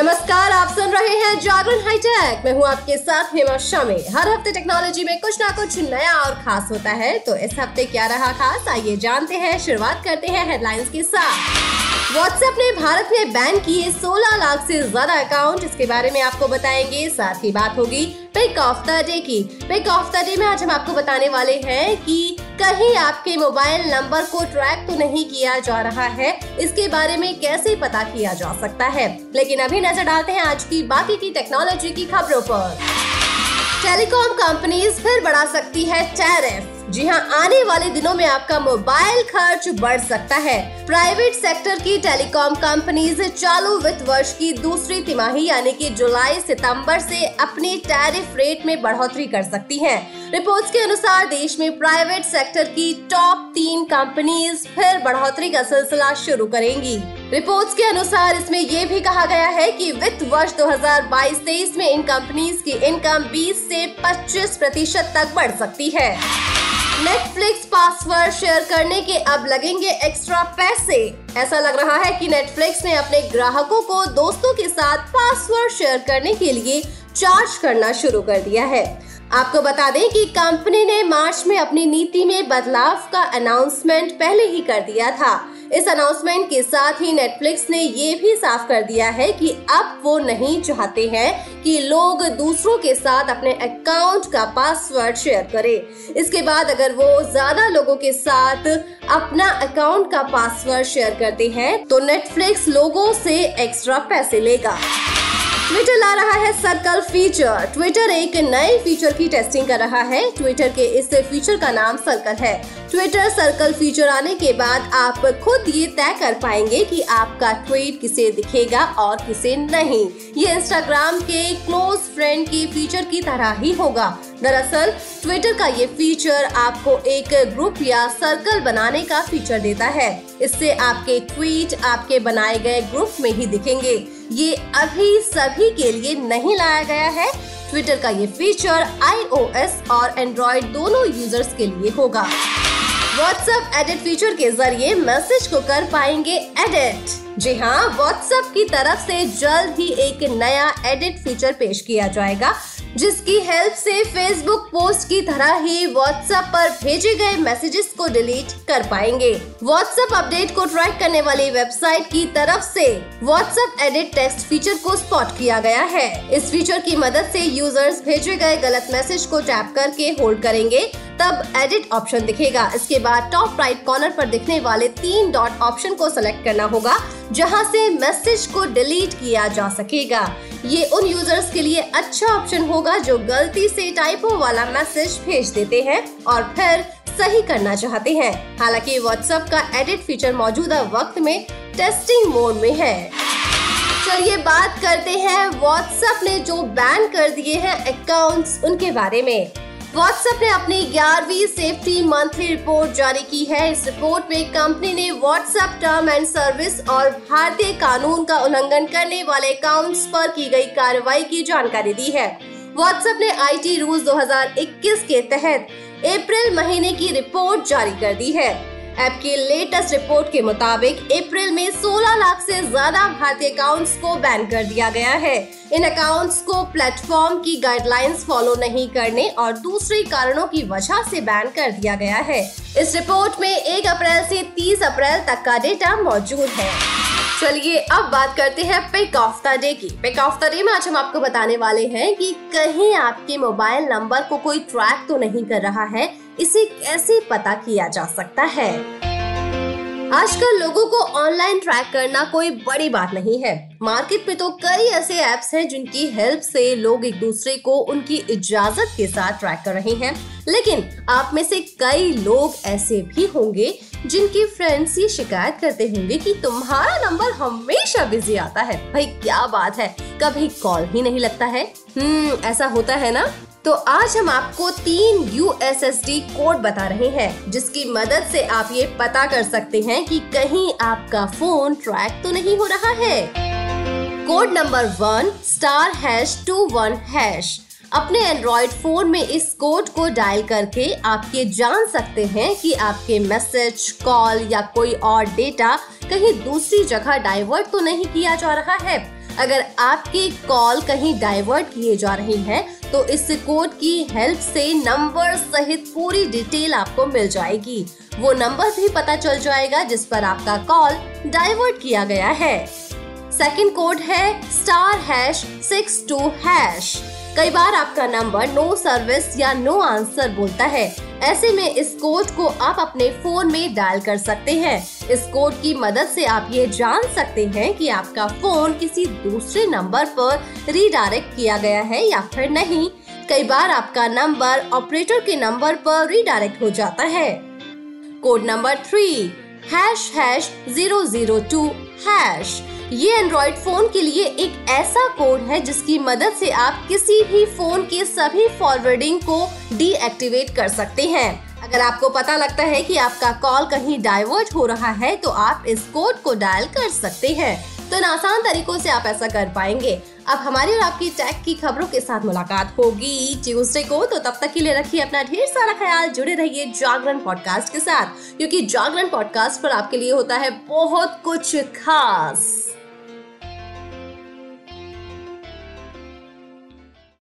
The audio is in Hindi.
नमस्कार, आप सुन रहे हैं जागरण हाईटेक। मैं हूँ आपके साथ हेमा शामी। हर हफ़्ते टेक्नोलॉजी में कुछ ना कुछ नया और खास होता है तो इस हफ़्ते क्या रहा खास, आइए जानते हैं, शुरुआत करते हैं हेडलाइंस के साथ। व्हाट्सएप ने भारत में बैन किए 16 लाख से ज़्यादा अकाउंट इसके बारे में आपको बताएँगे, साथ ही बात होगी पिक ऑफ़ द डे की। पिक ऑफ़ द डे में आज हम आपको बताने वाले हैं कि कहीं आपके मोबाइल नंबर को ट्रैक तो नहीं किया जा रहा है, इसके बारे में कैसे पता किया जा सकता है? लेकिन अभी नज़र डालते हैं आज की बाकी की टेक्नोलॉजी की खबरों पर। टेलीकॉम कंपनीज़ फिर बढ़ा सकती है टैरिफ जी हाँ आने वाले दिनों में आपका मोबाइल खर्च बढ़ सकता है। प्राइवेट सेक्टर की टेलीकॉम कंपनीज़ चालू वित्त वर्ष की दूसरी तिमाही, यानी कि जुलाई, सितंबर से अपने टैरिफ रेट में बढ़ोतरी कर सकती हैं। रिपोर्ट्स के अनुसार देश में प्राइवेट सेक्टर की टॉप तीन कंपनीज़ फिर बढ़ोतरी का सिलसिला शुरू करेंगी। रिपोर्ट्स के अनुसार इसमें ये भी कहा गया है कि वित्त वर्ष 2022-23 में इन कंपनीज़ की इनकम 20 से 25 प्रतिशत तक बढ़ सकती है। नेटफ्लिक्स पासवर्ड शेयर करने के अब लगेंगे एक्स्ट्रा पैसे। ऐसा लग रहा है कि नेटफ्लिक्स ने अपने ग्राहकों को दोस्तों के साथ पासवर्ड शेयर करने के लिए चार्ज करना शुरू कर दिया है। आपको बता दें कि कंपनी ने मार्च में अपनी नीति में बदलाव का अनाउंसमेंट पहले ही कर दिया था। इस अनाउंसमेंट के साथ ही नेटफ्लिक्स ने ये भी साफ़ कर दिया है कि अब वो नहीं चाहते हैं कि लोग दूसरों के साथ अपने अकाउंट का पासवर्ड शेयर करें। इसके बाद अगर वो ज़्यादा लोगों के साथ अपना अकाउंट का पासवर्ड शेयर करते हैं तो नेटफ्लिक्स लोगों से एक्स्ट्रा पैसे लेगा। ट्विटर ला रहा है सर्कल फीचर ट्विटर एक नए फीचर की टेस्टिंग कर रहा है. ट्विटर के इस फीचर का नाम सर्कल है. ट्विटर सर्कल फीचर आने के बाद आप खुद ये तय कर पाएँगे कि आपका ट्वीट किसे दिखेगा और किसे नहीं. ये इंस्टाग्राम के क्लोज फ्रेंड के फीचर की तरह ही होगा. दरअसल ट्विटर का ये फीचर आपको एक ग्रुप या सर्कल बनाने का फीचर देता है. इससे आपके ट्वीट आपके बनाए गए ग्रुप में ही दिखेंगे. ये अभी सभी के लिए नहीं लाया गया है। ट्विटर का ये फीचर आईओएस और एंड्रॉइड दोनों यूज़र्स के लिए होगा। व्हाट्सएप एडिट फीचर के ज़रिए मैसेज को कर पाएँगे एडिट जी हाँ व्हाट्सएप की तरफ़ से जल्द ही एक नया एडिट फीचर पेश किया जाएगा। जिसकी हेल्प से फेसबुक पोस्ट की तरह ही व्हाट्सएप पर भेजे गए मैसेजेस को डिलीट कर पाएँगे। व्हाट्सएप अपडेट को ट्रैक करने वाली वेबसाइट की तरफ़ से व्हाट्सएप एडिट टेक्स्ट फीचर को स्पॉट किया गया है। इस फीचर की मदद से यूज़र्स भेजे गए गलत मैसेज को टैप करके होल्ड करेंगे। तब एडिट ऑप्शन दिखेगा। इसके बाद टॉप राइट कॉर्नर पर दिखने वाले तीन डॉट ऑप्शन को सिलेक्ट करना होगा, जहाँ से मैसेज को डिलीट किया जा सकेगा। ये उन यूज़र्स के लिए अच्छा ऑप्शन होगा जो गलती से टाइपो वाला मैसेज भेज देते हैं और फिर सही करना चाहते हैं। हालाँकि व्हाट्सएप का एडिट फीचर मौजूदा वक्त में टेस्टिंग मोड में है। चलिए बात करते हैं व्हाट्सएप ने जो बैन कर दिए हैं अकाउंट्स उनके बारे में। व्हाट्सएप ने अपनी ग्यारहवीं सेफ्टी मंथली रिपोर्ट जारी की है। इस रिपोर्ट में कंपनी ने व्हाट्सएप टर्म एंड सर्विस और भारतीय कानून का उल्लंघन करने वाले अकाउंट्स पर की गई कार्रवाई की जानकारी दी है। व्हाट्सएप ने आईटी रूल्स 2021 के तहत अप्रैल महीने की रिपोर्ट जारी कर दी है। ऐप की लेटेस्ट रिपोर्ट के मुताबिक अप्रैल में 16 लाख से ज़्यादा भारतीय अकाउंट्स को बैन कर दिया गया है। इन अकाउंट्स को प्लेटफॉर्म की गाइडलाइंस फॉलो नहीं करने और दूसरे कारणों की वजह से बैन कर दिया गया है। इस रिपोर्ट में 1 अप्रैल से 30 अप्रैल तक का डेटा मौजूद है। चलिए अब बात करते हैं पिक ऑफ़ द डे की। पिक ऑफ़ द डे में आज हम आपको बताने वाले हैं कि कहीं आपके मोबाइल नंबर को कोई ट्रैक तो नहीं कर रहा है, इसे कैसे पता किया जा सकता है? आजकल लोगों को ऑनलाइन ट्रैक करना कोई बड़ी बात नहीं है। मार्केट में तो कई ऐसे ऐप्स हैं जिनकी हेल्प से लोग एक दूसरे को उनकी इजाज़त के साथ ट्रैक कर रहे हैं। लेकिन आप में से कई लोग ऐसे भी होंगे जिनके फ्रेंड्स ये शिकायत करते होंगे कि तुम्हारा नंबर हमेशा बिज़ी आता है। भाई, क्या बात है? कभी कॉल ही नहीं लगता है। हम्म ऐसा होता है ना? तो आज हम आपको तीन U S S D code बता रहे हैं, जिसकी मदद से आप ये पता कर सकते हैं कि कहीं आपका फ़ोन ट्रैक तो नहीं हो रहा है। Code number one star hash two one hash अपने एंड्रॉइड फ़ोन में इस कोड को डायल करके आप ये जान सकते हैं कि आपके मैसेज कॉल या कोई और डेटा कहीं दूसरी जगह डाइवर्ट तो नहीं किया जा रहा है। अगर आपके कॉल कहीं डाइवर्ट किए जा रही है तो इस कोड की हेल्प से नंबर सहित पूरी डिटेल आपको मिल जाएगी। वो नंबर भी पता चल जाएगा जिस पर आपका कॉल डाइवर्ट किया गया है। सेकंड कोड है star hash six two hash कई बार आपका नंबर नो सर्विस या नो आंसर बोलता है। ऐसे में इस कोड को आप अपने फ़ोन में डायल कर सकते हैं। इस कोड की मदद से आप ये जान सकते हैं कि आपका फ़ोन किसी दूसरे नंबर पर रीडायरेक्ट किया गया है या फिर नहीं। कई बार आपका नंबर ऑपरेटर के नंबर पर रीडायरेक्ट हो जाता है। Code number three hash hash zero zero two hash. ये एंड्रॉइड फ़ोन के लिए एक ऐसा कोड है जिसकी मदद से आप किसी भी फ़ोन के सभी फॉरवर्डिंग को डीएक्टिवेट कर सकते हैं। अगर आपको पता लगता है कि आपका कॉल कहीं डाइवर्ट हो रहा है तो आप इस कोड को डायल कर सकते हैं। तो इन आसान तरीकों से आप ऐसा कर पाएँगे। अब हमारी और आपकी टैग की खबरों के साथ मुलाकात होगी ट्यूजडे को तो तब तक के लिए रखिए अपना ढेर सारा ख्याल, जुड़े रहिए जागरण पॉडकास्ट के साथ, क्योंकि जागरण पॉडकास्ट पर आपके लिए होता है बहुत कुछ खास।